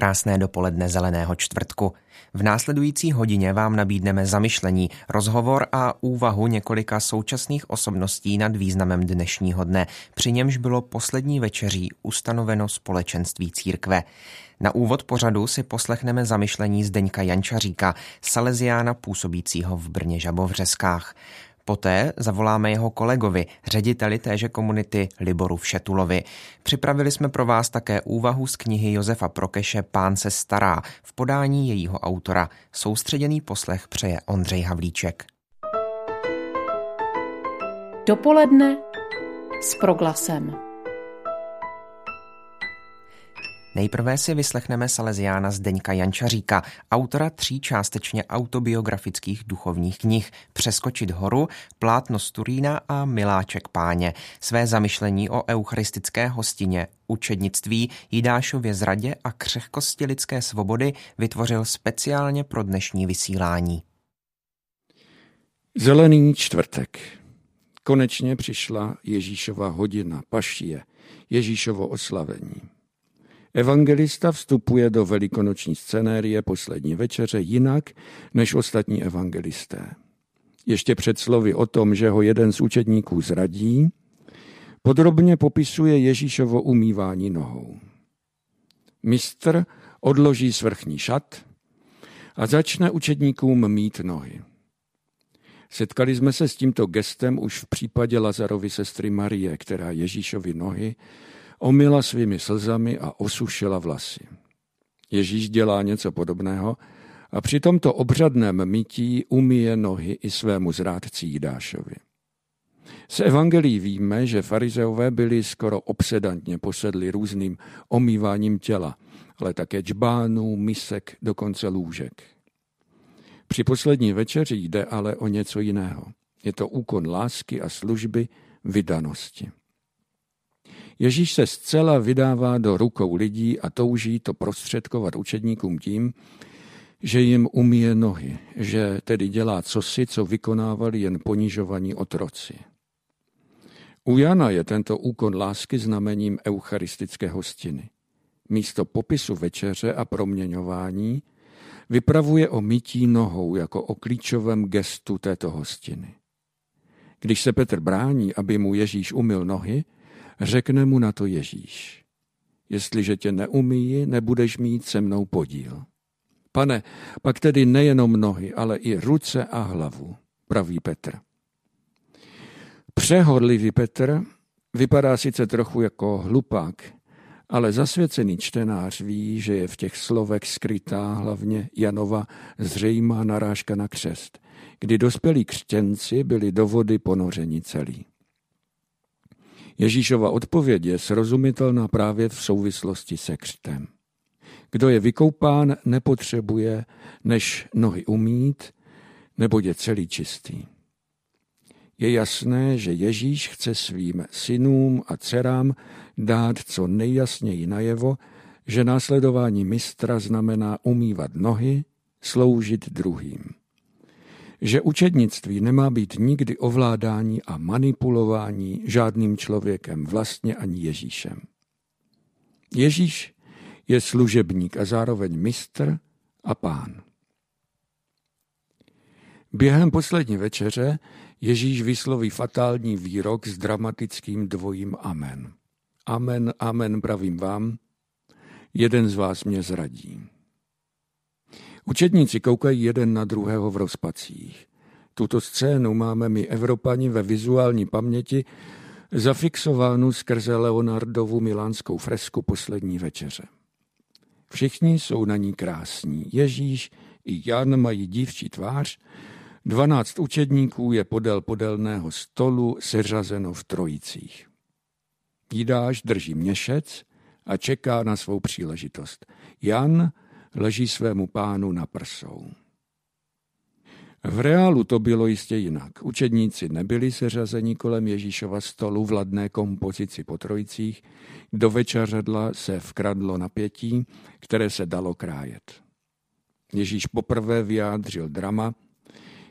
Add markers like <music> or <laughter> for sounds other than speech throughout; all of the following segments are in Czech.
Krásné dopoledne zeleného čtvrtku. V následující hodině vám nabídneme zamyšlení, rozhovor a úvahu několika současných osobností nad významem dnešního dne, při němž bylo poslední večeří ustanoveno společenství církve. Na úvod pořadu si poslechneme zamyšlení Zdeňka Jančaříka, saleziána působícího v Brně Žabovřeskách. Poté zavoláme jeho kolegovi, řediteli téže komunity Liboru Všetulovi. Připravili jsme pro vás také úvahu z knihy Josefa Prokeše Pán se stará v podání jejího autora. Soustředěný poslech přeje Ondřej Havlíček. Dopoledne s proglasem. Nejprve si vyslechneme Salesiána Zdeňka Jančaříka, autora tří částečně autobiografických duchovních knih Přeskočit horu, Plátno z Turína a Miláček páně. Své zamyšlení o eucharistické hostině, učednictví, Jidášově zradě a křehkosti lidské svobody vytvořil speciálně pro dnešní vysílání. Zelený čtvrtek. Konečně přišla Ježíšova hodina pašie, Ježíšovo oslavení. Evangelista vstupuje do velikonoční scenérie poslední večeře jinak než ostatní evangelisté. Ještě před slovy o tom, že ho jeden z učedníků zradí, podrobně popisuje Ježíšovo umývání nohou. Mistr odloží svrchní šat a začne učedníkům mít nohy. Setkali jsme se s tímto gestem už v případě Lazarovy sestry Marie, která Ježíšovi nohy omila svými slzami a osušila vlasy. Ježíš dělá něco podobného a při tomto obřadném mytí umíje nohy i svému zrádci Jidášovi. Z evangelí víme, že farizeové byli skoro obsedantně posedli různým omýváním těla, ale také džbánů, misek, dokonce lůžek. Při poslední večeři jde ale o něco jiného. Je to úkon lásky a služby, vydanosti. Ježíš se zcela vydává do rukou lidí a touží to prostředkovat učedníkům tím, že jim umíje nohy, že tedy dělá cosi, co vykonávali jen ponižovaní otroci. U Jana je tento úkon lásky znamením eucharistické hostiny. Místo popisu večeře a proměňování vypravuje o mytí nohou jako o klíčovém gestu této hostiny. Když se Petr brání, aby mu Ježíš umyl nohy, Řekne mu na to Ježíš. Jestliže tě neumíji, nebudeš mít se mnou podíl. Pane, pak tedy nejenom nohy, ale i ruce a hlavu, praví Petr. Přehorlivý Petr vypadá sice trochu jako hlupák, ale zasvěcený čtenář ví, že je v těch slovech skrytá hlavně Janova zřejmá narážka na křest, kdy dospělí křtěnci byli do vody ponořeni celí. Ježíšova odpověď je srozumitelná právě v souvislosti se křtem. Kdo je vykoupán, nepotřebuje než nohy umít, nebo je celý čistý. Je jasné, že Ježíš chce svým synům a dcerám dát co nejjasněji najevo, že následování mistra znamená umývat nohy, sloužit druhým že učednictví nemá být nikdy ovládání a manipulování žádným člověkem, vlastně ani Ježíšem. Ježíš je služebník a zároveň mistr a pán. Během poslední večeře Ježíš vysloví fatální výrok s dramatickým dvojím amen. Amen, amen, pravím vám, jeden z vás mě zradí. Učedníci koukají jeden na druhého v rozpacích. Tuto scénu máme my Evropani ve vizuální paměti zafixovánu skrze Leonardovu milánskou fresku Poslední večeře. Všichni jsou na ní krásní. Ježíš i Jan mají dívčí tvář, dvanáct učedníků je podél podelného stolu seřazeno v trojicích. Jidáš drží měšec a čeká na svou příležitost. Jan leží svému pánu na prsou. V reálu to bylo jistě jinak. Učedníci nebyli seřazeni kolem Ježíšova stolu v ladné kompozici po trojicích, do večeřadla se vkradlo napětí, které se dalo krájet. Ježíš poprvé vyjádřil drama,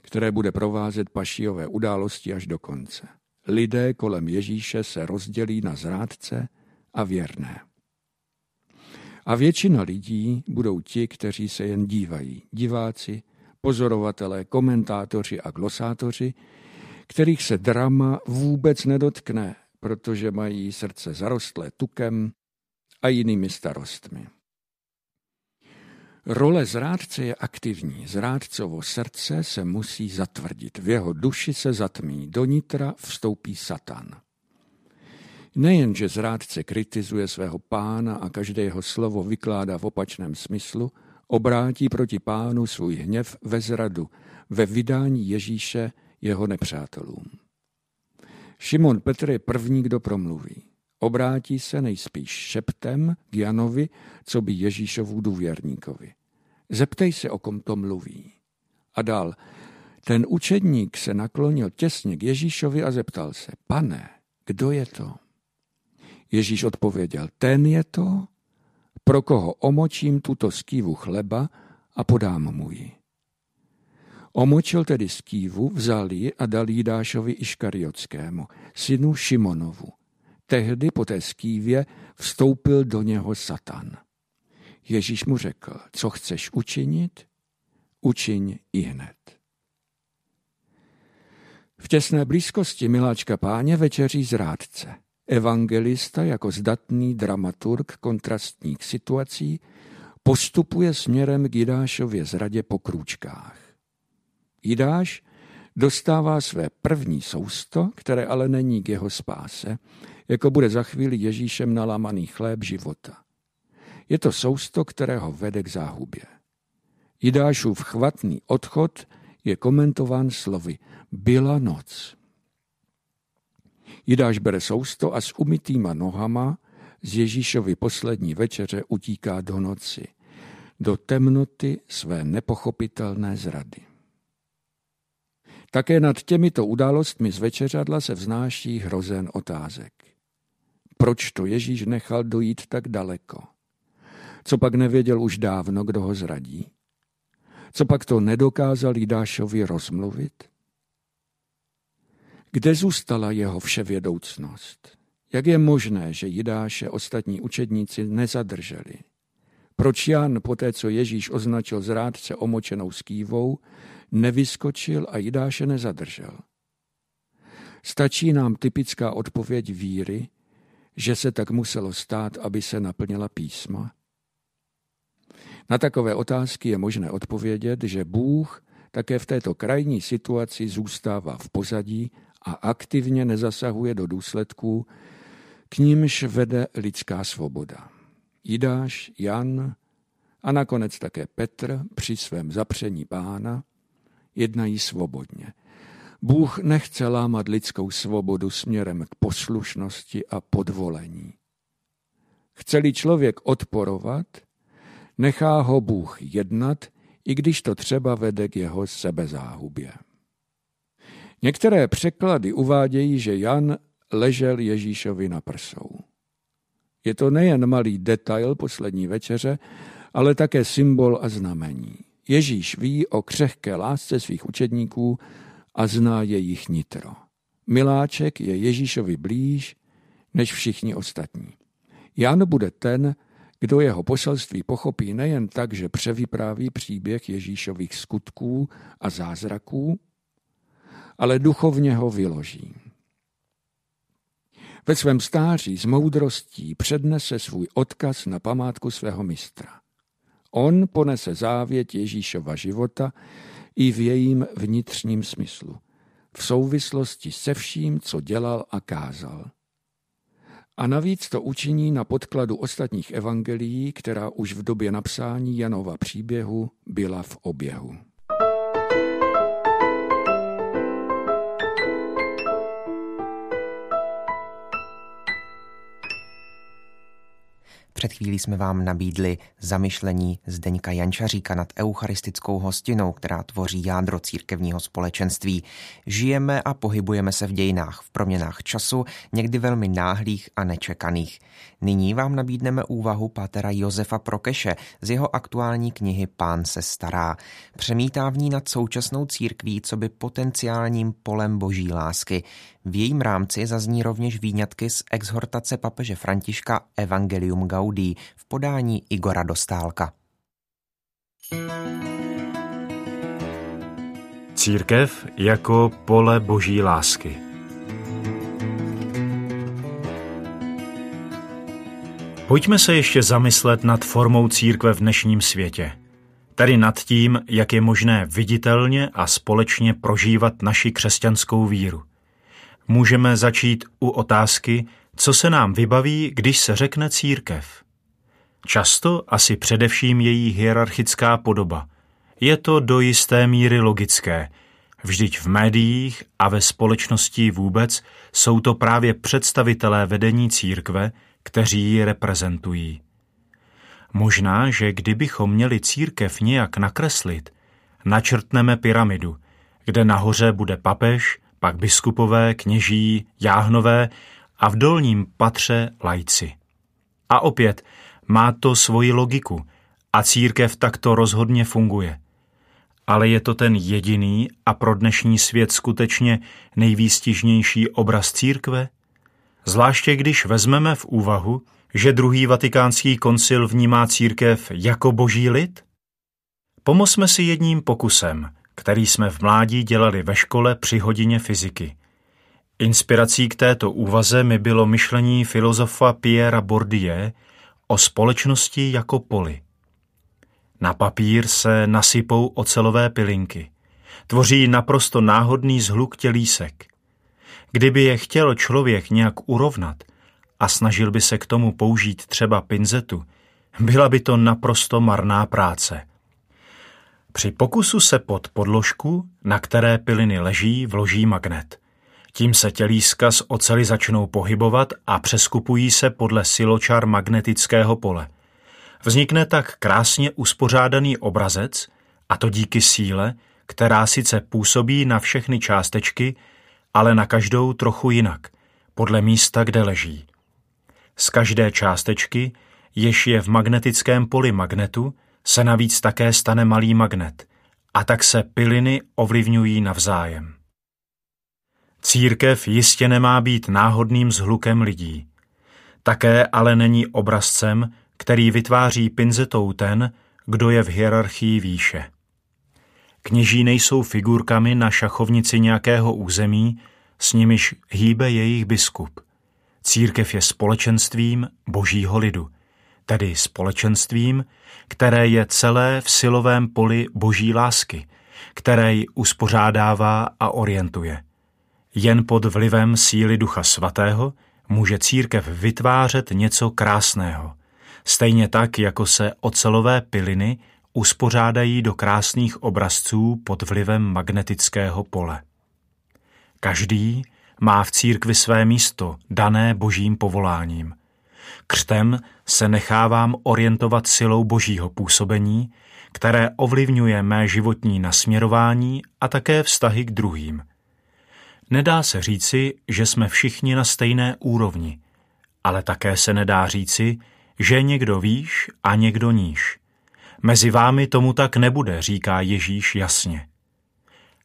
které bude provázet pašijové události až do konce. Lidé kolem Ježíše se rozdělí na zrádce a věrné. A většina lidí budou ti, kteří se jen dívají. Diváci, pozorovatelé, komentátoři a glosátoři, kterých se drama vůbec nedotkne, protože mají srdce zarostlé tukem a jinými starostmi. Role zrádce je aktivní. Zrádcovo srdce se musí zatvrdit. V jeho duši se zatmí. Do nitra vstoupí Satan. Nejen, že zrádce kritizuje svého pána a každé jeho slovo vykládá v opačném smyslu, obrátí proti pánu svůj hněv ve zradu, ve vydání Ježíše jeho nepřátelům. Šimon Petr je první, kdo promluví. Obrátí se nejspíš šeptem k Janovi, co by Ježíšovu důvěrníkovi. Zeptej se, o kom to mluví. A dál. Ten učedník se naklonil těsně k Ježíšovi a zeptal se, pane, kdo je to? Ježíš odpověděl, ten je to, pro koho omočím tuto skývu chleba a podám mu ji. Omočil tedy skývu, vzal ji a dal Jidášovi Iškariotskému, synu Šimonovu. Tehdy po té skývě vstoupil do něho Satan. Ježíš mu řekl, co chceš učinit, učiň i hned. V těsné blízkosti miláčka páně večeří zrádce. Evangelista jako zdatný dramaturg kontrastních situací postupuje směrem k Jidášově zradě po krůčkách. Jidáš dostává své první sousto, které ale není k jeho spáse, jako bude za chvíli Ježíšem nalámaný chléb života. Je to sousto, kterého vede k záhubě. Jidášův chvatný odchod je komentován slovy byla noc. Jidáš bere sousto a s umytýma nohama z Ježíšovy poslední večeře utíká do noci, do temnoty své nepochopitelné zrady. Také nad těmito událostmi z večeřadla se vznáší hrozen otázek. Proč to Ježíš nechal dojít tak daleko? Co pak nevěděl už dávno, kdo ho zradí? Co pak to nedokázal Jidášovi rozmluvit? Kde zůstala jeho vševědoucnost? Jak je možné, že Jidáše ostatní učedníci nezadrželi? Proč Jan, po té, co Ježíš označil zrádce omočenou skývou, nevyskočil a Jidáše nezadržel? Stačí nám typická odpověď víry, že se tak muselo stát, aby se naplnila písma? Na takové otázky je možné odpovědět, že Bůh také v této krajní situaci zůstává v pozadí a aktivně nezasahuje do důsledků, k nímž vede lidská svoboda. Jidáš, Jan a nakonec také Petr při svém zapření pána jednají svobodně. Bůh nechce lámat lidskou svobodu směrem k poslušnosti a podvolení. Chce-li člověk odporovat, nechá ho Bůh jednat, i když to třeba vede k jeho sebezáhubě. Některé překlady uvádějí, že Jan ležel Ježíšovi na prsou. Je to nejen malý detail poslední večeře, ale také symbol a znamení. Ježíš ví o křehké lásce svých učedníků a zná jejich nitro. Miláček je Ježíšovi blíž než všichni ostatní. Jan bude ten, kdo jeho poselství pochopí nejen tak, že převypráví příběh Ježíšových skutků a zázraků, ale duchovně ho vyloží. Ve svém stáří s moudrostí přednese svůj odkaz na památku svého mistra. On ponese závěť Ježíšova života i v jejím vnitřním smyslu, v souvislosti se vším, co dělal a kázal. A navíc to učiní na podkladu ostatních evangelií, která už v době napsání Janova příběhu byla v oběhu. Před chvílí jsme vám nabídli zamyšlení Zdeňka Jančaříka nad eucharistickou hostinou, která tvoří jádro církevního společenství. Žijeme a pohybujeme se v dějinách, v proměnách času, někdy velmi náhlých a nečekaných. Nyní vám nabídneme úvahu pátera Josefa Prokeše z jeho aktuální knihy Pán se stará. Přemítá v ní nad současnou církví, co by potenciálním polem boží lásky. V jejím rámci zazní rovněž výňatky z exhortace papeže Františka Evangelium Gaudí v podání Igora Dostálka. Církev jako pole boží lásky. Pojďme se ještě zamyslet nad formou církve v dnešním světě. Tedy nad tím, jak je možné viditelně a společně prožívat naši křesťanskou víru můžeme začít u otázky, co se nám vybaví, když se řekne církev. Často asi především její hierarchická podoba. Je to do jisté míry logické. Vždyť v médiích a ve společnosti vůbec jsou to právě představitelé vedení církve, kteří ji reprezentují. Možná, že kdybychom měli církev nějak nakreslit, načrtneme pyramidu, kde nahoře bude papež, pak biskupové, kněží, jáhnové a v dolním patře lajci. A opět, má to svoji logiku a církev takto rozhodně funguje. Ale je to ten jediný a pro dnešní svět skutečně nejvýstižnější obraz církve? Zvláště když vezmeme v úvahu, že druhý vatikánský koncil vnímá církev jako boží lid? Pomozme si jedním pokusem – který jsme v mládí dělali ve škole při hodině fyziky. Inspirací k této úvaze mi bylo myšlení filozofa Pierre Bourdieu o společnosti jako poli. Na papír se nasypou ocelové pilinky. Tvoří naprosto náhodný zhluk tělísek. Kdyby je chtěl člověk nějak urovnat a snažil by se k tomu použít třeba pinzetu, byla by to naprosto marná práce. Při pokusu se pod podložku, na které piliny leží, vloží magnet. Tím se tělíska z oceli začnou pohybovat a přeskupují se podle siločar magnetického pole. Vznikne tak krásně uspořádaný obrazec, a to díky síle, která sice působí na všechny částečky, ale na každou trochu jinak, podle místa, kde leží. Z každé částečky, jež je v magnetickém poli magnetu, se navíc také stane malý magnet a tak se piliny ovlivňují navzájem. Církev jistě nemá být náhodným zhlukem lidí. Také ale není obrazcem, který vytváří pinzetou ten, kdo je v hierarchii výše. Kněží nejsou figurkami na šachovnici nějakého území, s nimiž hýbe jejich biskup. Církev je společenstvím božího lidu – tedy společenstvím, které je celé v silovém poli boží lásky, které ji uspořádává a orientuje. Jen pod vlivem síly Ducha Svatého může církev vytvářet něco krásného, stejně tak, jako se ocelové piliny uspořádají do krásných obrazců pod vlivem magnetického pole. Každý má v církvi své místo, dané božím povoláním. Křtem se nechávám orientovat silou božího působení, které ovlivňuje mé životní nasměrování a také vztahy k druhým. Nedá se říci, že jsme všichni na stejné úrovni, ale také se nedá říci, že někdo výš a někdo níž. Mezi vámi tomu tak nebude, říká Ježíš jasně.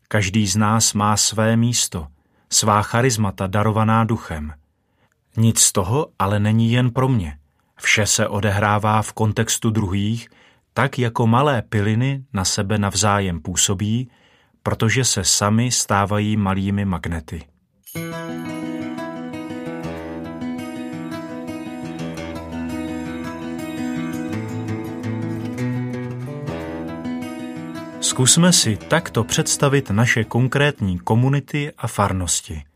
Každý z nás má své místo, svá charizmata darovaná duchem – nic z toho ale není jen pro mě. Vše se odehrává v kontextu druhých, tak jako malé piliny na sebe navzájem působí, protože se sami stávají malými magnety. Zkusme si takto představit naše konkrétní komunity a farnosti –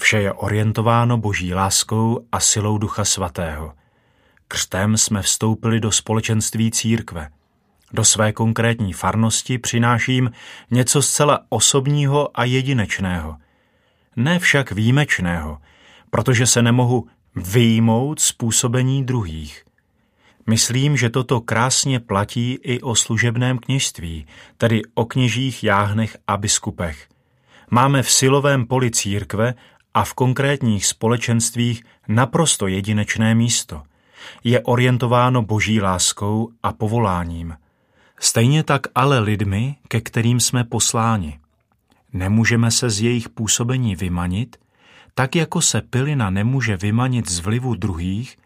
Vše je orientováno boží láskou a silou Ducha Svatého. Křtem jsme vstoupili do společenství církve. Do své konkrétní farnosti přináším něco zcela osobního a jedinečného. Ne však výjimečného, protože se nemohu výjmout způsobení druhých. Myslím, že toto krásně platí i o služebném kněžství, tedy o kněžích, jáhnech a biskupech. Máme v silovém poli církve a v konkrétních společenstvích naprosto jedinečné místo. Je orientováno boží láskou a povoláním. Stejně tak ale lidmi, ke kterým jsme posláni. Nemůžeme se z jejich působení vymanit, tak jako se pilina nemůže vymanit z vlivu druhých,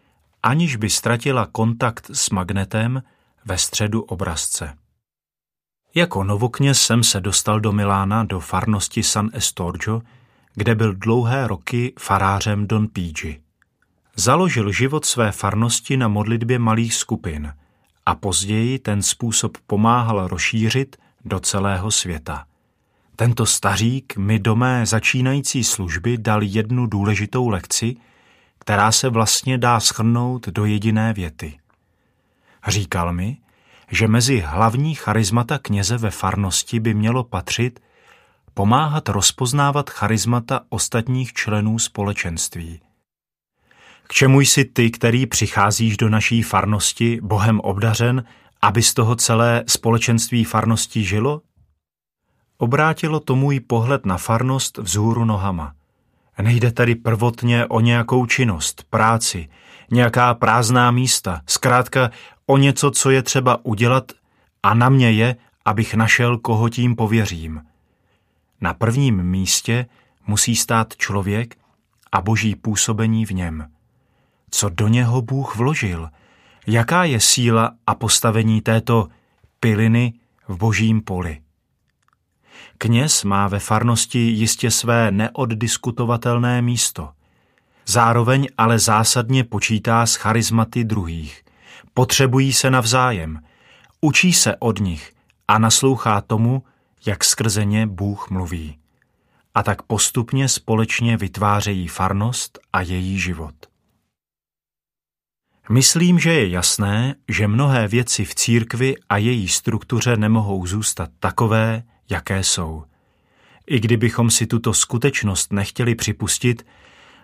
aniž by ztratila kontakt s magnetem ve středu obrazce. Jako novokněz jsem se dostal do Milána do farnosti San Estorgio, kde byl dlouhé roky farářem Don Pigi. Založil život své farnosti na modlitbě malých skupin a později ten způsob pomáhal rozšířit do celého světa. Tento stařík mi do mé začínající služby dal jednu důležitou lekci, která se vlastně dá schrnout do jediné věty. Říkal mi, že mezi hlavní charismata kněze ve farnosti by mělo patřit pomáhat rozpoznávat charismata ostatních členů společenství. K čemu jsi ty, který přicházíš do naší farnosti, Bohem obdařen, aby z toho celé společenství farnosti žilo? Obrátilo to můj pohled na farnost vzhůru nohama. Nejde tedy prvotně o nějakou činnost, práci, nějaká prázdná místa, zkrátka o něco, co je třeba udělat a na mě je, abych našel, koho tím pověřím. Na prvním místě musí stát člověk a boží působení v něm. Co do něho Bůh vložil? Jaká je síla a postavení této piliny v božím poli? Kněz má ve farnosti jistě své neoddiskutovatelné místo. Zároveň ale zásadně počítá s charizmaty druhých. Potřebují se navzájem. Učí se od nich a naslouchá tomu, jak skrze ně Bůh mluví. A tak postupně společně vytvářejí farnost a její život. Myslím, že je jasné, že mnohé věci v církvi a její struktuře nemohou zůstat takové, jaké jsou. I kdybychom si tuto skutečnost nechtěli připustit,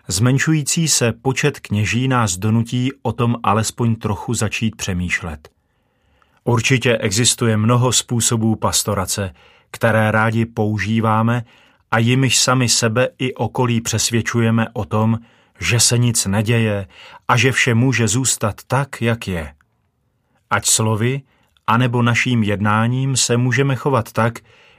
zmenšující se počet kněží nás donutí o tom alespoň trochu začít přemýšlet. Určitě existuje mnoho způsobů pastorace, které rádi používáme a jimiž sami sebe i okolí přesvědčujeme o tom, že se nic neděje a že vše může zůstat tak, jak je. Ať slovy, anebo naším jednáním se můžeme chovat tak,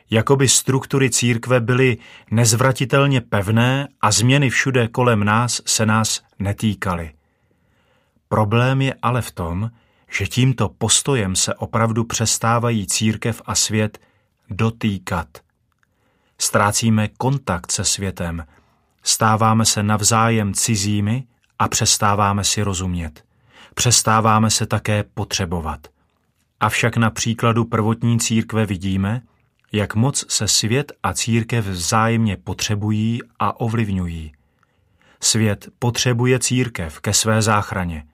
jako by struktury církve byly nezvratitelně pevné a změny všude kolem nás se nás netýkaly. Problém je ale v tom, že tímto postojem se opravdu přestávají církev a svět dotýkat. Ztrácíme kontakt se světem, stáváme se navzájem cizími a přestáváme si rozumět. Přestáváme se také potřebovat. Avšak na příkladu prvotní církve vidíme, jak moc se svět a církev vzájemně potřebují a ovlivňují. Svět potřebuje církev ke své záchraně.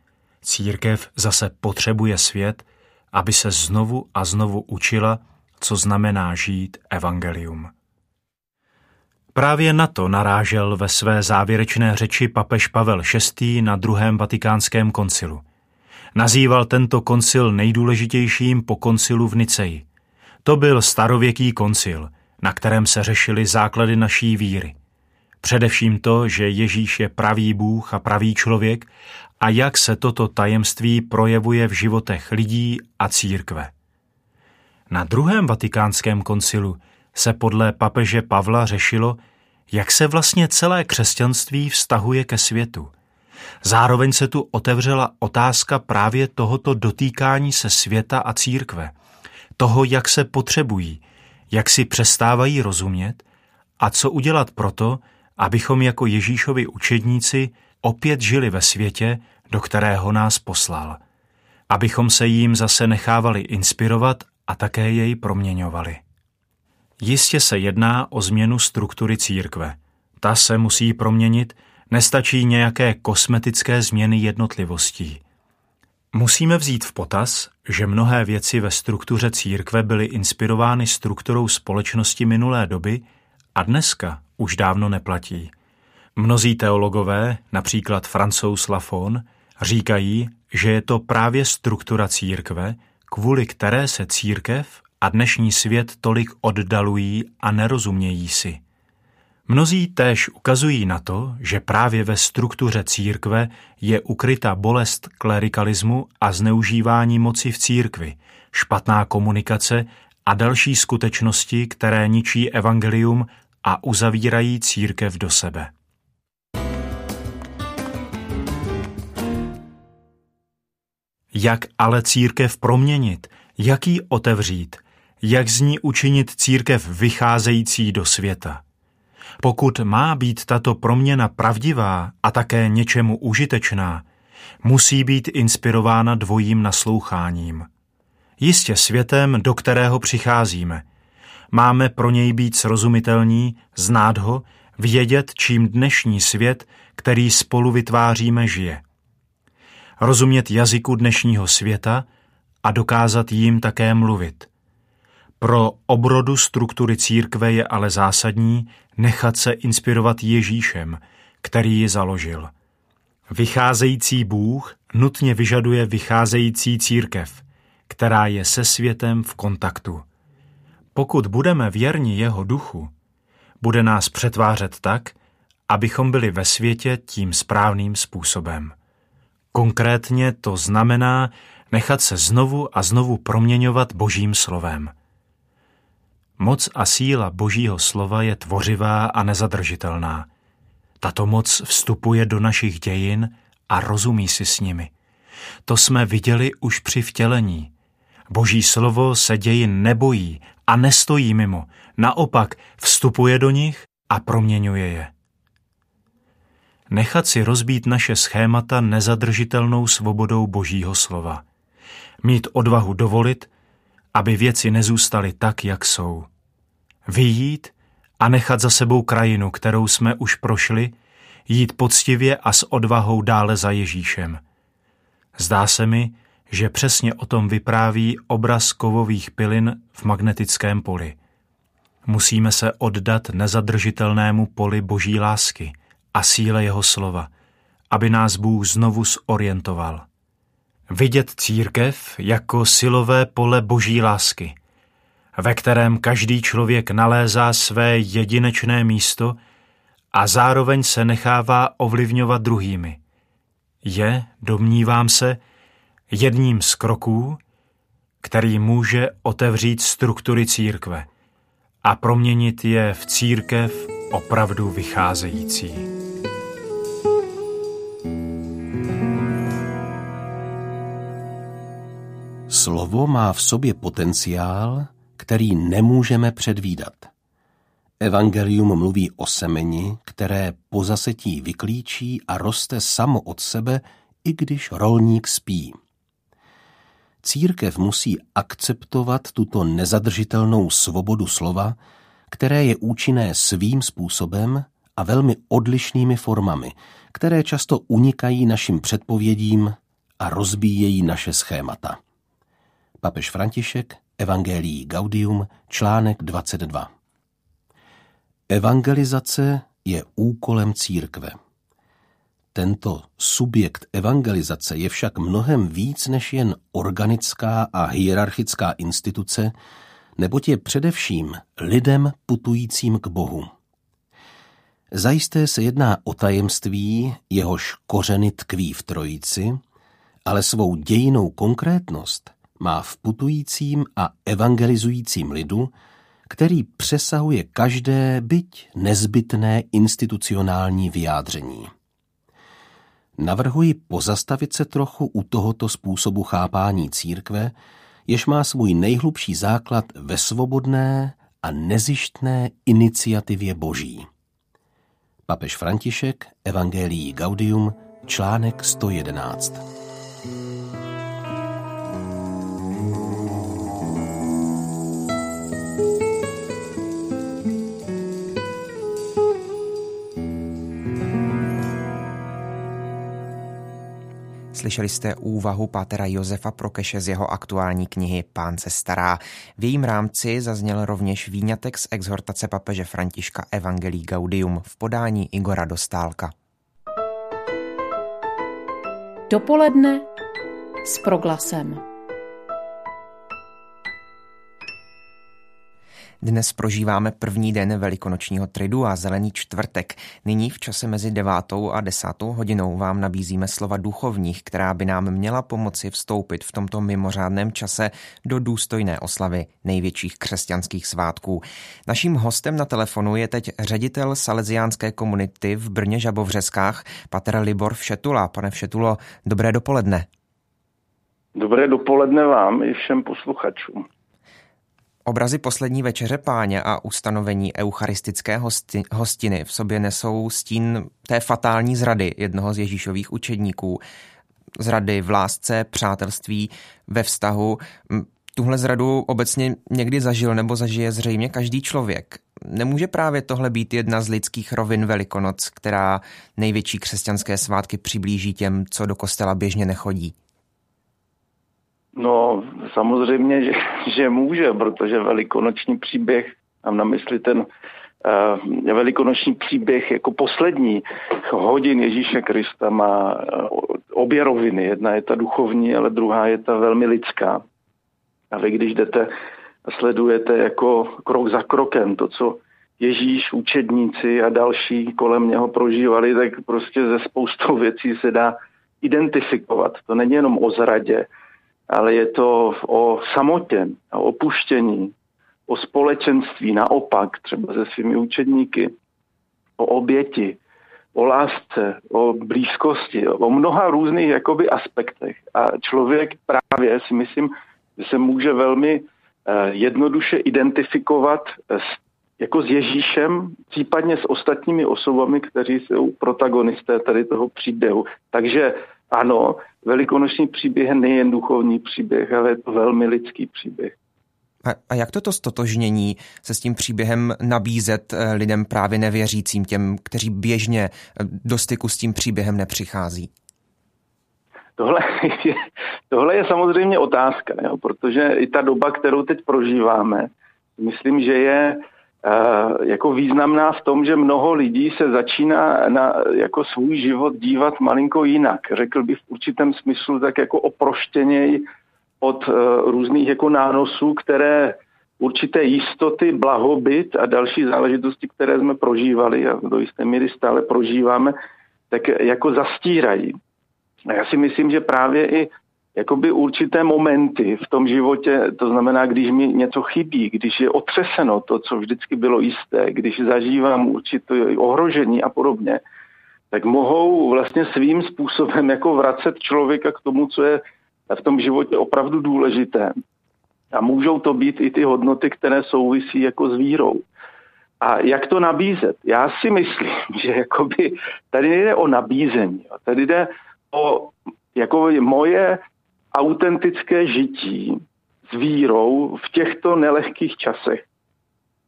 Církev zase potřebuje svět, aby se znovu a znovu učila, co znamená žít evangelium. Právě na to narážel ve své závěrečné řeči papež Pavel VI. na druhém vatikánském koncilu. Nazýval tento koncil nejdůležitějším po koncilu v Niceji. To byl starověký koncil, na kterém se řešily základy naší víry. Především to, že Ježíš je pravý Bůh a pravý člověk a jak se toto tajemství projevuje v životech lidí a církve. Na druhém vatikánském koncilu se podle papeže Pavla řešilo, jak se vlastně celé křesťanství vztahuje ke světu. Zároveň se tu otevřela otázka právě tohoto dotýkání se světa a církve, toho, jak se potřebují, jak si přestávají rozumět a co udělat proto, abychom jako Ježíšovi učedníci opět žili ve světě, do kterého nás poslal, abychom se jím zase nechávali inspirovat a také jej proměňovali. Jistě se jedná o změnu struktury církve. Ta se musí proměnit, nestačí nějaké kosmetické změny jednotlivostí. Musíme vzít v potaz, že mnohé věci ve struktuře církve byly inspirovány strukturou společnosti minulé doby a dneska už dávno neplatí. Mnozí teologové, například francouz Lafon, Říkají, že je to právě struktura církve, kvůli které se církev a dnešní svět tolik oddalují a nerozumějí si. Mnozí též ukazují na to, že právě ve struktuře církve je ukryta bolest klerikalismu a zneužívání moci v církvi, špatná komunikace a další skutečnosti, které ničí evangelium a uzavírají církev do sebe. Jak ale církev proměnit, jak ji otevřít, jak z ní učinit církev vycházející do světa. Pokud má být tato proměna pravdivá a také něčemu užitečná, musí být inspirována dvojím nasloucháním. Jistě světem, do kterého přicházíme. Máme pro něj být srozumitelní, znát ho, vědět, čím dnešní svět, který spolu vytváříme, žije. Rozumět jazyku dnešního světa a dokázat jim také mluvit. Pro obrodu struktury církve je ale zásadní nechat se inspirovat Ježíšem, který ji založil. Vycházející Bůh nutně vyžaduje vycházející církev, která je se světem v kontaktu. Pokud budeme věrni jeho duchu, bude nás přetvářet tak, abychom byli ve světě tím správným způsobem. Konkrétně to znamená nechat se znovu a znovu proměňovat Božím slovem – Moc a síla Božího slova je tvořivá a nezadržitelná. Tato moc vstupuje do našich dějin a rozumí si s nimi. To jsme viděli už při vtělení. Boží slovo se dějin nebojí a nestojí mimo, naopak vstupuje do nich a proměňuje je. Nechat si rozbít naše schémata nezadržitelnou svobodou Božího slova. Mít odvahu dovolit, aby věci nezůstaly tak, jak jsou. Vyjít a nechat za sebou krajinu, kterou jsme už prošli, jít poctivě a s odvahou dále za Ježíšem. Zdá se mi, že přesně o tom vypráví obraz kovových pilin v magnetickém poli. Musíme se oddat nezadržitelnému poli boží lásky a síle jeho slova, aby nás Bůh znovu zorientoval. Vidět církev jako silové pole boží lásky – ve kterém každý člověk nalézá své jedinečné místo a zároveň se nechává ovlivňovat druhými. Je, domnívám se, jedním z kroků, který může otevřít struktury církve a proměnit je v církev opravdu vycházející. Slovo má v sobě potenciál, který nemůžeme předvídat. Evangelium mluví o semeni, které po zasetí vyklíčí a roste samo od sebe, i když rolník spí. Církev musí akceptovat tuto nezadržitelnou svobodu slova, které je účinné svým způsobem a velmi odlišnými formami, které často unikají našim předpovědím a rozbíjejí naše schémata. Papež František Evangelii Gaudium, článek 22. Evangelizace je úkolem církve. Tento subjekt evangelizace je však mnohem víc než jen organická a hierarchická instituce, neboť je především lidem putujícím k Bohu. Zajisté se jedná o tajemství, jehož kořeny tkví v trojici, ale svou dějinou konkrétnost – má v putujícím a evangelizujícím lidu, který přesahuje každé byť nezbytné institucionální vyjádření. Navrhuji pozastavit se trochu u tohoto způsobu chápání církve, jež má svůj nejhlubší základ ve svobodné a nezištné iniciativě Boží. Papež František, Evangelii Gaudium, článek 111. Slyšeli jste úvahu pátera Josefa Prokeše z jeho aktuální knihy Pán se stará. V jejím rámci zazněl rovněž výňatek z exhortace papeže Františka Evangelii Gaudium v podání Igora Dostálka. Dopoledne s proglasem. Dnes prožíváme první den velikonočního tridu a zelený čtvrtek. Nyní v čase mezi devátou a desátou hodinou vám nabízíme slova duchovních, která by nám měla pomoci vstoupit v tomto mimořádném čase do důstojné oslavy největších křesťanských svátků. Naším hostem na telefonu je teď ředitel Salesiánské komunity v Brně Žabovřeskách, pater Libor Všetula. Pane Všetulo, dobré dopoledne. Dobré dopoledne vám i všem posluchačům. Obrazy poslední večeře páně a ustanovení eucharistické hosti, hostiny v sobě nesou stín té fatální zrady jednoho z Ježíšových učedníků. Zrady v lásce, přátelství, ve vztahu. Tuhle zradu obecně někdy zažil nebo zažije zřejmě každý člověk. Nemůže právě tohle být jedna z lidských rovin Velikonoc, která největší křesťanské svátky přiblíží těm, co do kostela běžně nechodí? No, samozřejmě, že, že může, protože velikonoční příběh, mám na mysli ten uh, velikonoční příběh jako poslední hodin Ježíše Krista má uh, obě roviny. Jedna je ta duchovní, ale druhá je ta velmi lidská. A vy, když jdete a sledujete jako krok za krokem to, co Ježíš, učedníci a další kolem něho prožívali, tak prostě ze spoustou věcí se dá identifikovat. To není jenom o zradě, ale je to o samotě, o opuštění, o společenství, naopak třeba se svými učedníky, o oběti, o lásce, o blízkosti, o mnoha různých jakoby aspektech. A člověk právě si myslím, že se může velmi eh, jednoduše identifikovat s, jako s Ježíšem, případně s ostatními osobami, kteří jsou protagonisté tady toho příběhu. Takže ano, velikonoční příběh je nejen duchovní příběh, ale je to velmi lidský příběh. A, a jak toto stotožnění se s tím příběhem nabízet eh, lidem právě nevěřícím, těm, kteří běžně eh, do styku s tím příběhem nepřichází? Tohle <laughs> je, tohle je samozřejmě otázka, jo, protože i ta doba, kterou teď prožíváme, myslím, že je jako významná v tom, že mnoho lidí se začíná na jako svůj život dívat malinko jinak. Řekl bych v určitém smyslu tak jako oproštěněj od uh, různých jako nánosů, které určité jistoty, blahobyt a další záležitosti, které jsme prožívali a do jisté míry stále prožíváme, tak jako zastírají. A já si myslím, že právě i jakoby určité momenty v tom životě, to znamená, když mi něco chybí, když je otřeseno to, co vždycky bylo jisté, když zažívám určité ohrožení a podobně, tak mohou vlastně svým způsobem jako vracet člověka k tomu, co je v tom životě opravdu důležité. A můžou to být i ty hodnoty, které souvisí jako s vírou. A jak to nabízet? Já si myslím, <laughs> že jakoby tady nejde o nabízení. Tady jde o jako moje autentické žití s vírou v těchto nelehkých časech.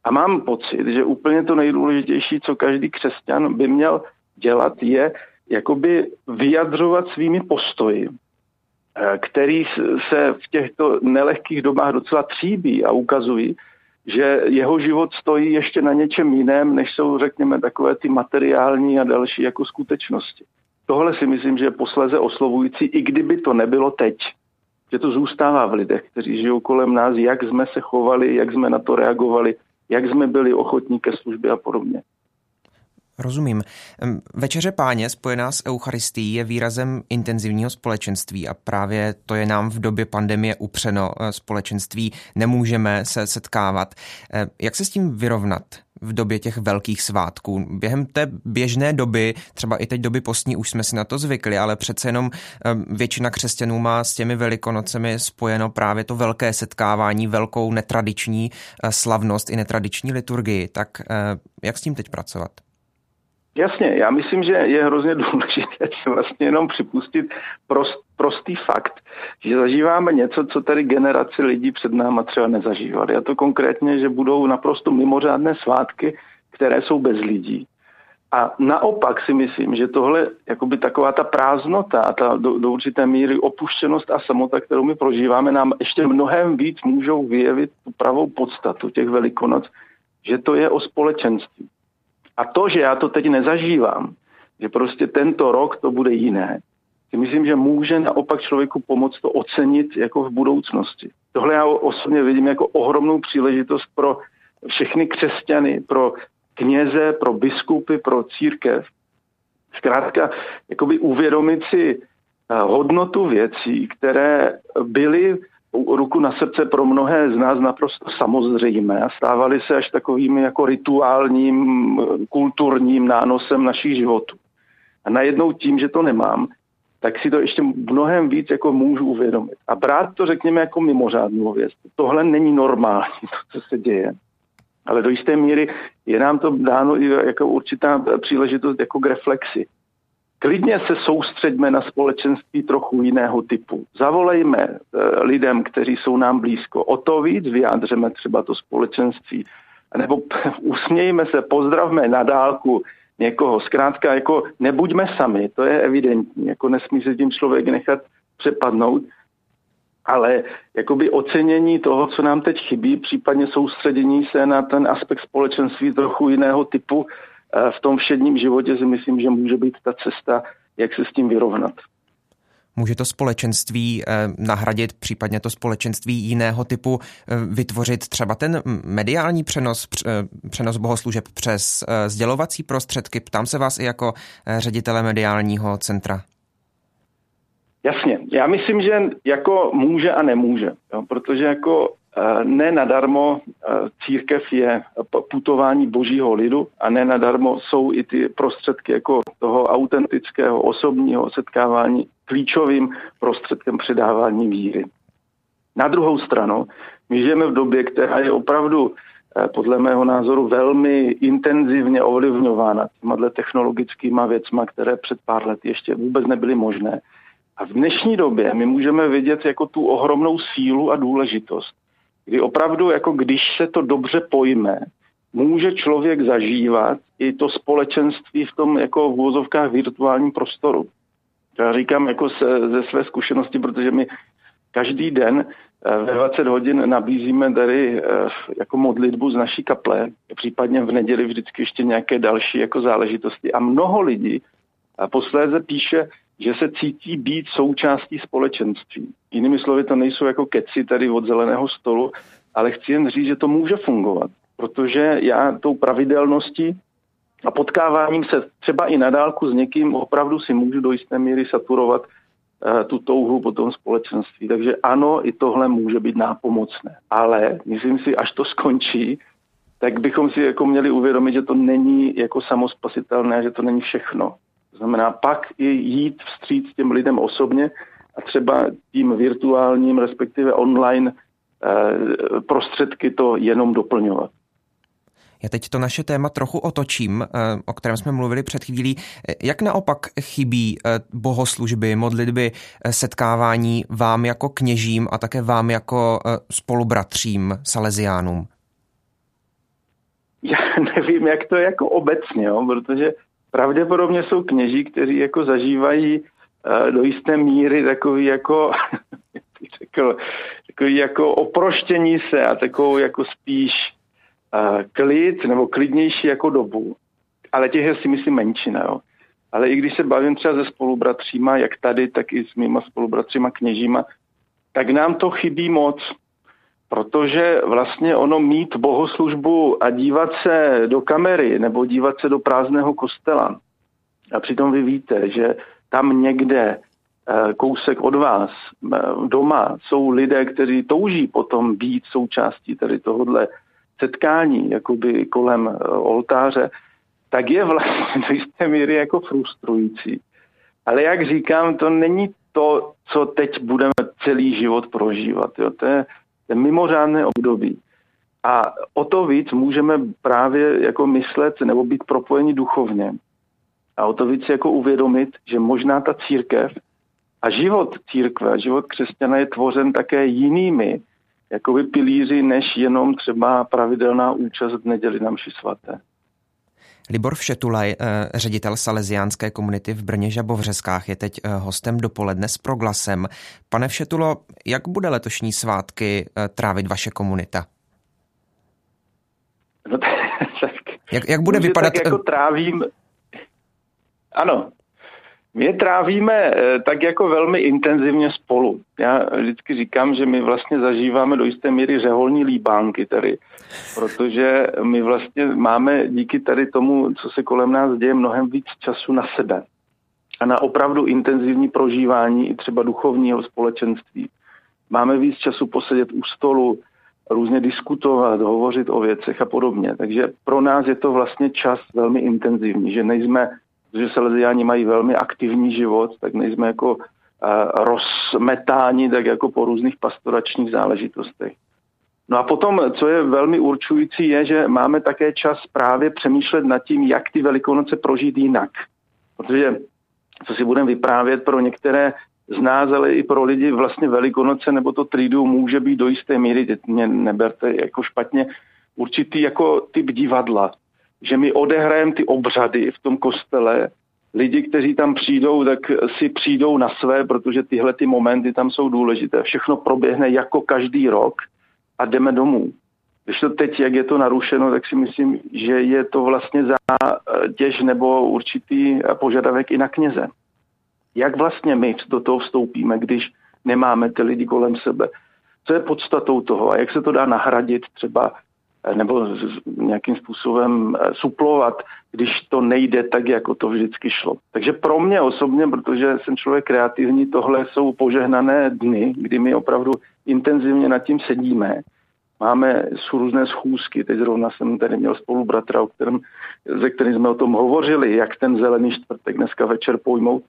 A mám pocit, že úplně to nejdůležitější, co každý křesťan by měl dělat, je jakoby vyjadřovat svými postoji, eh, který se v těchto nelehkých dobách docela tříbí a ukazují, že jeho život stojí ještě na něčem jiném, než jsou, řekněme, takové ty materiální a další jako skutečnosti. Tohle si myslím, že je posleze oslovující, i kdyby to nebylo teď. Že to zůstává v lidech, kteří žijou kolem nás, jak jsme se chovali, jak jsme na to reagovali, jak jsme byli ochotní ke službě a podobně. Rozumím. Večeře páně spojená s Eucharistií je výrazem intenzivního společenství a právě to je nám v době pandemie upřeno. E, společenství nemůžeme se setkávat. E, jak se s tím vyrovnat? v době těch velkých svátků. Během té běžné doby, třeba i teď doby postní, už jsme si na to zvykli, ale přece jenom většina křesťanů má s těmi velikonocemi spojeno právě to velké setkávání, velkou netradiční e, slavnost i netradiční liturgii. Tak jak s tím teď pracovat? Jasně, já myslím, že je hrozně <laughs> důležité si vlastně jenom připustit prost, prostý fakt, že zažíváme něco, co tady generace lidí před náma třeba nezažívali. A to konkrétně, že budou naprosto mimořádné svátky, které jsou bez lidí. A naopak si myslím, že tohle, jakoby taková ta prázdnota a ta do, do určité míry opuštěnost a samota, kterou my prožíváme, nám ještě mnohem víc můžou vyjevit tu pravou podstatu těch velikonoc, že to je o společenství. A to, že já to teď nezažívám, že prostě tento rok to bude jiné, si myslím, že může naopak člověku pomoct to ocenit jako v budoucnosti. Tohle já osobně vidím jako ohromnou příležitost pro všechny křesťany, pro kněze, pro biskupy, pro církev. Zkrátka, jakoby uvědomit si eh, hodnotu věcí, které byly ruku na srdce pro mnohé z nás naprosto samozřejmé a stávaly se až takovým jako rituálním, kulturním nánosem našich životů. A najednou tím, že to nemám, tak si to ještě mnohem víc jako můžu uvědomit. A brát to, řekněme, jako mimořádnou věc. Tohle není normální, <laughs> to, co se děje. Ale do jisté míry je nám to dáno i jako určitá příležitost jako k reflexi. Klidně se soustředíme na společenství trochu jiného typu. Zavolejme eh, lidem, kteří jsou nám blízko. O to víc vyjádřeme třeba to společenství. Nebo <laughs> usmějme se, pozdravme na dálku někoho. Zkrátka, jako nebuďme sami, to je evidentní. Jako nesmí se tím člověk nechat přepadnout. Ale jakoby ocenění toho, co nám teď chybí, případně soustředění se na ten aspekt společenství trochu jiného typu, v tom všedním životě si myslím, že může být ta cesta, jak se s tím vyrovnat. Může to společenství eh, nahradit, případně to společenství jiného typu, eh, vytvořit třeba ten mediální přenos, eh, přenos bohoslužeb přes sdělovací prostředky? Ptám se vás i jako ředitele mediálního centra. Jasně, já myslím, že jako může a nemůže, jo, protože jako ne nadarmo církev je putování božího lidu a ne nadarmo jsou i ty prostředky jako toho autentického osobního setkávání klíčovým prostředkem předávání víry. Na druhou stranu, my žijeme v době, která je opravdu podle mého názoru velmi intenzivně ovlivňována těma technologickýma věcma, které před pár lety ještě vůbec nebyly možné. A v dnešní době my můžeme vidět jako tu ohromnou sílu a důležitost kdy opravdu, jako když se to dobře pojme, může člověk zažívat i to společenství v tom jako v úvozovkách virtuálním prostoru. Já říkám jako se, ze své zkušenosti, protože my každý den eh, ve 20 hodin nabízíme tady eh, jako modlitbu z naší kaple, případně v neděli vždycky ještě nějaké další jako záležitosti. A mnoho lidí posléze píše, že se cítí být součástí společenství. Jinými slovy, to nejsou jako keci tady od zeleného stolu, ale chci jen říct, že to může fungovat, protože já tou pravidelností a potkáváním se třeba i nadálku s někým opravdu si můžu do jisté míry saturovat uh, tu touhu po tom společenství. Takže ano, i tohle může být nápomocné. Ale myslím si, až to skončí, tak bychom si jako měli uvědomit, že to není jako samospasitelné, že to není všechno. To znamená pak i jít vstříc těm lidem osobně a třeba tím virtuálním, respektive online eh, prostředky to jenom doplňovat. Já teď to naše téma trochu otočím, eh, o kterém jsme mluvili před chvílí. Jak naopak chybí eh, bohoslužby, modlitby, setkávání vám jako kněžím a také vám jako spolubratřím salesiánům? Já <laughs> nevím, jak to je jako obecně, jo, protože pravděpodobně jsou kněží, kteří jako zažívají uh, do jisté míry takový jako, <laughs> řekl, takový jako oproštění se a takovou jako spíš uh, klid nebo klidnější jako dobu. Ale těch je si myslím menšina. Jo. Ale i když se bavím třeba se spolubratříma, jak tady, tak i s mýma spolubratříma kněžíma, tak nám to chybí moc protože vlastně ono mít bohoslužbu a dívat se do kamery nebo dívat se do prázdného kostela a přitom vy víte, že tam někde eh, kousek od vás eh, doma jsou lidé, kteří touží potom být součástí tady tohohle setkání jakoby kolem eh, oltáře, tak je vlastně <laughs> do jisté míry jako frustrující. Ale jak říkám, to není to, co teď budeme celý život prožívat. Jo. To je je mimořádné období. A o to víc můžeme právě jako myslet nebo být propojeni duchovně. A o to víc jako uvědomit, že možná ta církev a život církve, život křesťana je tvořen také jinými jakoby pilíři, než jenom třeba pravidelná účast v neděli na mši svaté. Libor Všetulaj, eh, ředitel salesiánské komunity v Brně Žabovřeskách, je teď eh, hostem dopoledne s proglasem. Pane Všetulo, jak bude letošní svátky eh, trávit vaše komunita? No, <laughs> tak, jak, jak bude vypadat... Tak jako trávím... Ano. My je trávíme eh, tak jako velmi intenzivně spolu. Já vždycky říkám, že my vlastně zažíváme do jisté míry řeholní líbánky tady, protože my vlastně máme díky tady tomu, co se kolem nás děje, mnohem víc času na sebe a na opravdu intenzivní prožívání i třeba duchovního společenství. Máme víc času posedět u stolu, různě diskutovat, hovořit o věcech a podobně. Takže pro nás je to vlastně čas velmi intenzivní, že nejsme protože Salesiáni mají velmi aktivní život, tak nejsme jako rozmetáni tak jako po různých pastoračních záležitostech. No a potom, co je velmi určující, je, že máme také čas právě přemýšlet nad tím, jak ty velikonoce prožít jinak. Protože, co si budeme vyprávět pro některé z nás, ale i pro lidi vlastně velikonoce nebo to tridu může být do jisté míry, mě neberte jako špatně, určitý jako typ divadla že my odehrajeme ty obřady v tom kostele, lidi, kteří tam přijdou, tak si přijdou na své, protože tyhle ty momenty tam jsou důležité. Všechno proběhne jako každý rok a jdeme domů. Když to teď, jak je to narušeno, tak si myslím, že je to vlastně zátěž nebo určitý požadavek i na kněze. Jak vlastně my do toho vstoupíme, když nemáme ty lidi kolem sebe? Co je podstatou toho a jak se to dá nahradit třeba nebo nějakým způsobem eh, suplovat, když to nejde tak, jako to vždycky šlo. Takže pro mě osobně, protože jsem člověk kreativní, tohle jsou požehnané dny, kdy my opravdu intenzivně nad tím sedíme. Máme různé schůzky, teď zrovna jsem tady měl spolubratra, o kterém, ze kterým jsme o tom hovořili, jak ten zelený čtvrtek dneska večer pojmout.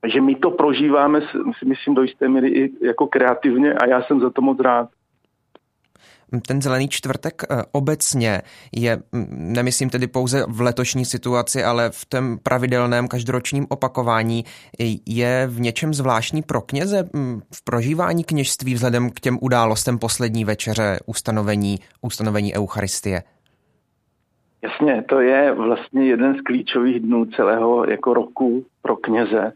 Takže my to prožíváme, si myslím, do jisté míry i jako kreativně a já jsem za to moc rád ten zelený čtvrtek eh, obecně je, nemyslím tedy pouze v letošní situaci, ale v tom pravidelném každoročním opakování, je v něčem zvláštní pro kněze v prožívání kněžství vzhledem k těm událostem poslední večeře ustanovení, ustanovení Eucharistie? Jasně, to je vlastně jeden z klíčových dnů celého jako roku pro kněze.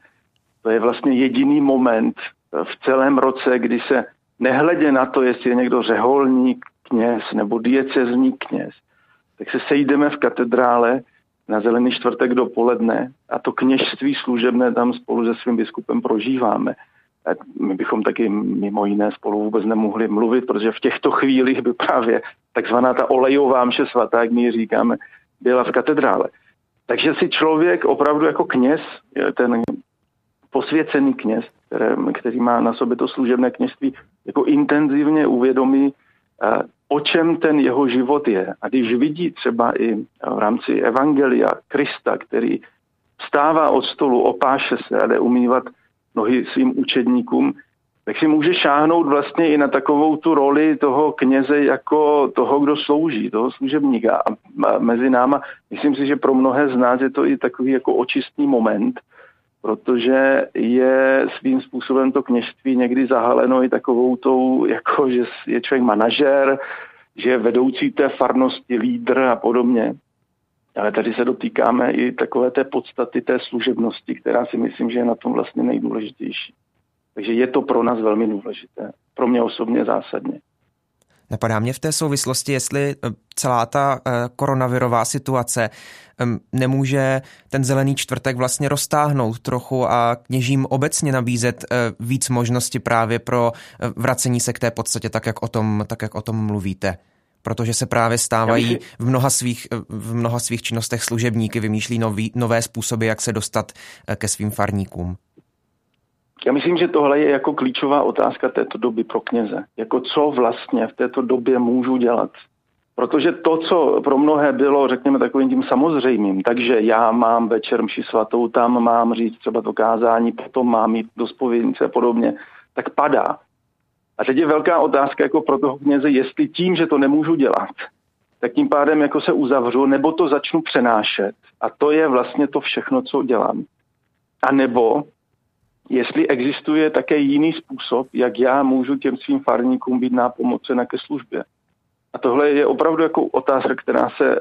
To je vlastně jediný moment v celém roce, kdy se nehledě na to, jestli je někdo řeholník, kněz nebo diecezní kněz, tak se sejdeme v katedrále na Zelený čtvrtek dopoledne a to kněžství služebné tam spolu se svým biskupem prožíváme. A my bychom taky mimo jiné spolu vůbec nemohli mluvit, protože v těchto chvílích by právě takzvaná ta olejová mše svatá, jak my ji říkáme, byla v katedrále. Takže si člověk opravdu jako kněz, ten posvěcený kněz, který má na sobě to služebné kněžství, jako intenzivně uvědomí, o čem ten jeho život je. A když vidí třeba i v rámci Evangelia Krista, který vstává od stolu, opáše se a jde umývat nohy svým učedníkům, tak si může šáhnout vlastně i na takovou tu roli toho kněze jako toho, kdo slouží, toho služebníka. A mezi náma, myslím si, že pro mnohé z nás je to i takový jako očistný moment, protože je svým způsobem to kněžství někdy zahaleno i takovou tou, jako že je člověk manažer, že je vedoucí té farnosti, lídr a podobně. Ale tady se dotýkáme i takové té podstaty té služebnosti, která si myslím, že je na tom vlastně nejdůležitější. Takže je to pro nás velmi důležité. Pro mě osobně zásadně. Napadá mě v té souvislosti, jestli eh, celá ta eh, koronavirová situace nemůže ten zelený čtvrtek vlastně roztáhnout trochu a kněžím obecně nabízet eh, víc možnosti právě pro vracení se k té podstatě, tak jak o tom, tak jak o tom mluvíte protože se právě stávají v mnoha svých, v mnoha svých činnostech služebníky, vymýšlí nový, nové způsoby, jak se dostat ke svým farníkům. Já myslím, že tohle je jako klíčová otázka této doby pro kněze. Jako co vlastně v této době můžu dělat? Protože to, co pro mnohé bylo, řekněme, takovým tím samozřejmým, takže já mám večer mši svatou, tam mám říct třeba to kázání, potom mám jít do spovědnice a podobně, tak padá. A teď je velká otázka jako pro toho kněze, jestli tím, že to nemůžu dělat, tak tím pádem jako se uzavřu, nebo to začnu přenášet. A to je vlastně to všechno, co dělám. A nebo jestli existuje také jiný způsob, jak já můžu těm svým farníkům být nápomocena ke službě. A tohle je opravdu jako otázka, která se e,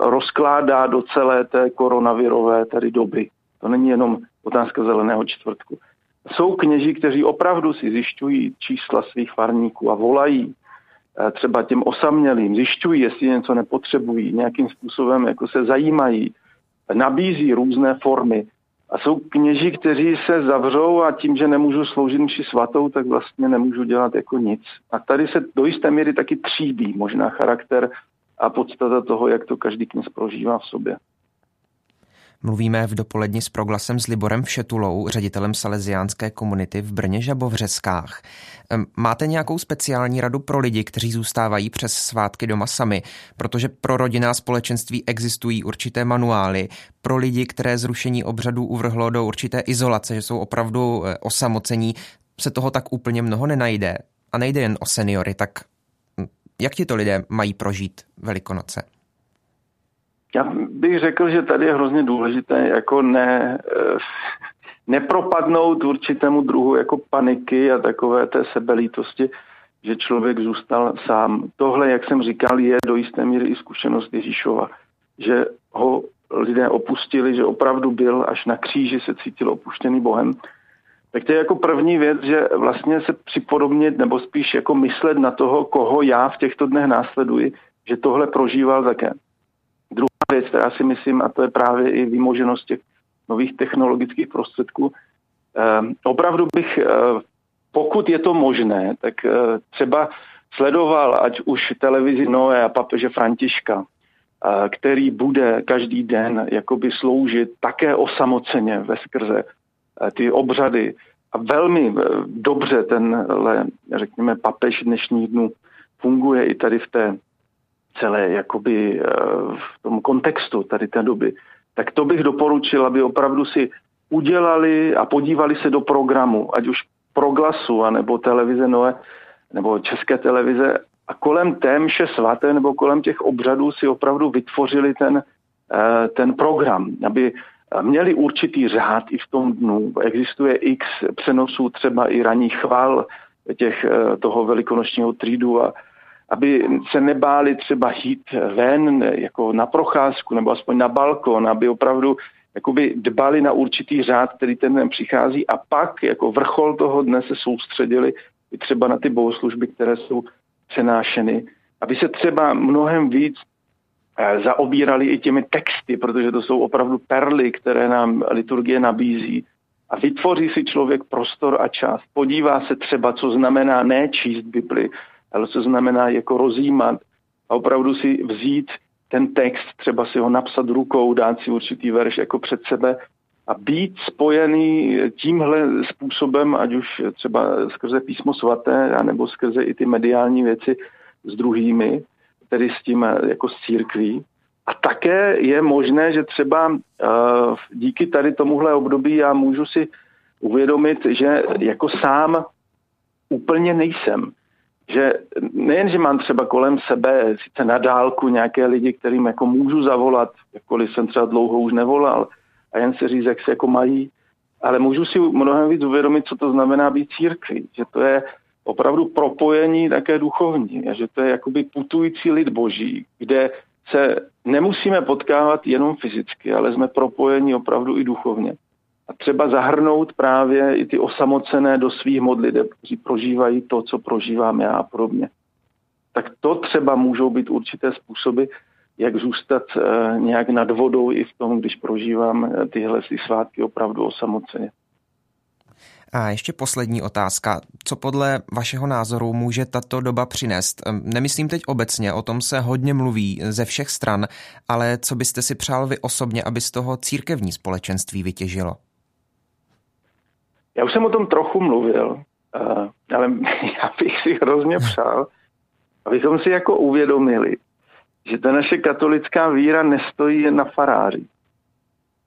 rozkládá do celé té koronavirové tady doby. To není jenom otázka zeleného čtvrtku. Jsou kněží, kteří opravdu si zjišťují čísla svých farníků a volají e, třeba těm osamělým, zjišťují, jestli něco nepotřebují, nějakým způsobem jako se zajímají, nabízí různé formy A jsou kněži, kteří se zavřou a tím, že nemůžu sloužit mši svatou, tak vlastně nemůžu dělat jako nic. A tady se do jisté míry taky tříbí možná charakter a podstata toho, jak to každý kněz prožívá v sobě. Mluvíme v dopoledni s proglasem s Liborem Všetulou, ředitelem salesiánské komunity v Brně Žabovřeskách. Máte nějakou speciální radu pro lidi, kteří zůstávají přes svátky doma sami, protože pro rodinná společenství existují určité manuály, pro lidi, které zrušení obřadů uvrhlo do určité izolace, že jsou opravdu e, osamocení, se toho tak úplně mnoho nenajde. A nejde jen o seniory, tak jak ti to lidé mají prožít Velikonoce? Já bych řekl, že tady je hrozně důležité jako ne, eh, nepropadnout určitému druhu jako paniky a takové té sebelítosti, že člověk zůstal sám. Tohle, jak jsem říkal, je do jisté míry i zkušenost Ježíšova, že ho lidé opustili, že opravdu byl až na kříži se cítil opuštěný Bohem. Tak to je jako první věc, že vlastně se připodobnit nebo spíš jako myslet na toho, koho já v těchto dnech následuji, že tohle prožíval také věc, která si myslím, a to je právě i výmoženost těch nových technologických prostředků. Ehm, opravdu bych, eh, pokud je to možné, tak eh, třeba sledoval ať už televizi Noé a papeže Františka, eh, který bude každý den jakoby sloužit také osamoceně ve skrze ty obřady. A velmi dobře tenhle, řekněme, papež dnešních dnů funguje i tady v té celé jakoby eh, v tom kontextu tady té doby, tak to bych doporučil, aby opravdu si udělali a podívali se do programu, ať už proglasu, anebo televize Noe, nebo české televize a kolem té mše svaté nebo kolem těch obřadů si opravdu vytvořili ten, eh, ten program, aby měli určitý řád i v tom dnu. Existuje x přenosů, třeba i ranní chval těch, eh, toho velikonočního třídu a, aby se nebáli třeba jít ven jako na procházku nebo aspoň na balkon, aby opravdu jakoby dbali na určitý řád, který ten den přichází a pak jako vrchol toho dne se soustředili i třeba na ty bohoslužby, které jsou přenášeny, aby se třeba mnohem víc eh, zaobírali i těmi texty, protože to jsou opravdu perly, které nám liturgie nabízí. A vytvoří si člověk prostor a čas. Podívá se třeba, co znamená nečíst Bibli, ale co znamená jako rozjímat a opravdu si vzít ten text, třeba si ho napsat rukou, dát si určitý verš jako před sebe a být spojený tímhle způsobem, ať už třeba skrze písmo svaté, anebo skrze i ty mediální věci s druhými, tedy s tím jako s církví. A také je možné, že třeba uh, díky tady tomuhle období já můžu si uvědomit, že jako sám úplně nejsem že nejen, že mám třeba kolem sebe sice na dálku nějaké lidi, kterým jako můžu zavolat, jakkoliv jsem třeba dlouho už nevolal a jen se říct, jak se jako mají, ale můžu si mnohem víc uvědomit, co to znamená být církví, že to je opravdu propojení také duchovní a že to je jakoby putující lid boží, kde se nemusíme potkávat jenom fyzicky, ale jsme propojeni opravdu i duchovně a třeba zahrnout právě i ty osamocené do svých modliteb, kteří prožívají to, co prožívám já a podobně. Tak to třeba můžou být určité způsoby, jak zůstat eh, nějak nad vodou i v tom, když prožívám eh, tyhle si svátky opravdu osamoceně. A ještě poslední otázka. Co podle vašeho názoru může tato doba přinést? Nemyslím teď obecně, o tom se hodně mluví ze všech stran, ale co byste si přál vy osobně, aby z toho církevní společenství vytěžilo? Já už jsem o tom trochu mluvil, eh, ale <laughs> já bych si hrozně přál, abychom si jako uvědomili, že ta naše katolická víra nestojí jen na faráři.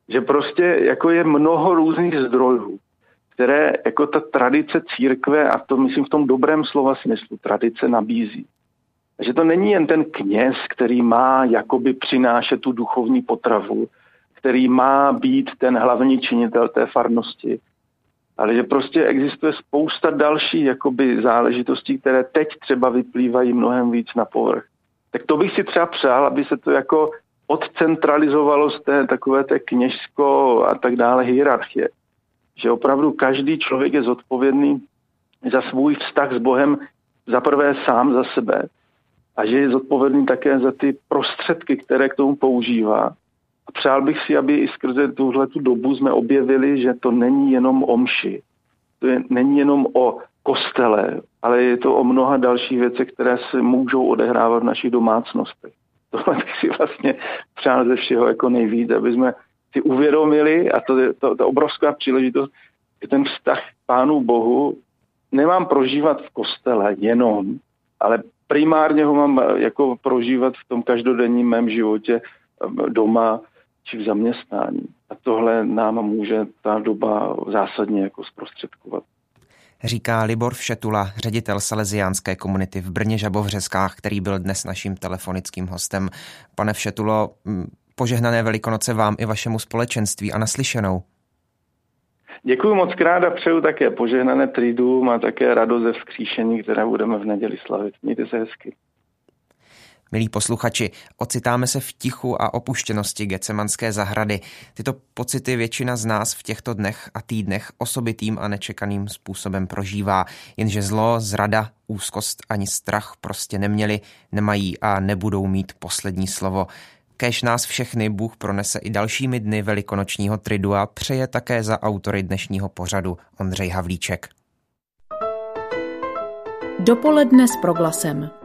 Že prostě jako je mnoho různých zdrojů, které jako ta tradice církve, a to myslím v tom dobrém slova smyslu, tradice nabízí. Že to není jen ten kněz, který má jakoby přinášet tu duchovní potravu, který má být ten hlavní činitel té farnosti, ale že prostě existuje spousta dalších jakoby záležitostí, které teď třeba vyplývají mnohem víc na povrch. Tak to bych si třeba přál, aby se to jako odcentralizovalo z té takové té kněžsko a tak dále hierarchie. Že opravdu každý člověk je zodpovědný za svůj vztah s Bohem za prvé sám za sebe a že je zodpovědný také za ty prostředky, které k tomu používá A přál bych si, aby i skrze tuhle tu dobu jsme objevili, že to není jenom o mši. To je, není jenom o kostele, ale je to o mnoha dalších věcech, které se můžou odehrávat v našich domácnostech. <laughs> Tohle bych si vlastně přál ze všeho jako nejvíc, aby jsme si uvědomili, a to je to, to obrovská příležitost, že ten vztah k Pánu Bohu nemám prožívat v kostele jenom, ale primárně ho mám jako prožívat v tom každodenním mém životě doma či v zaměstnání. A tohle nám může ta doba zásadně jako zprostředkovat říká Libor Všetula, ředitel salesiánské komunity v Brně Žabovřeskách, který byl dnes naším telefonickým hostem. Pane Všetulo, požehnané velikonoce vám i vašemu společenství a naslyšenou. Děkuji moc krát a přeju také požehnané tridu a také radost ze vzkříšení, které budeme v neděli slavit. Mějte se hezky. Milí posluchači, ocitáme se v tichu a opuštěnosti Gecemanské zahrady. Tyto pocity většina z nás v těchto dnech a týdnech osobitým a nečekaným způsobem prožívá, jenže zlo, zrada, úzkost ani strach prostě neměli, nemají a nebudou mít poslední slovo. Kéž nás všechny Bůh pronese i dalšími dny velikonočního tridu a přeje také za autory dnešního pořadu Ondřej Havlíček. Dopoledne s proglasem.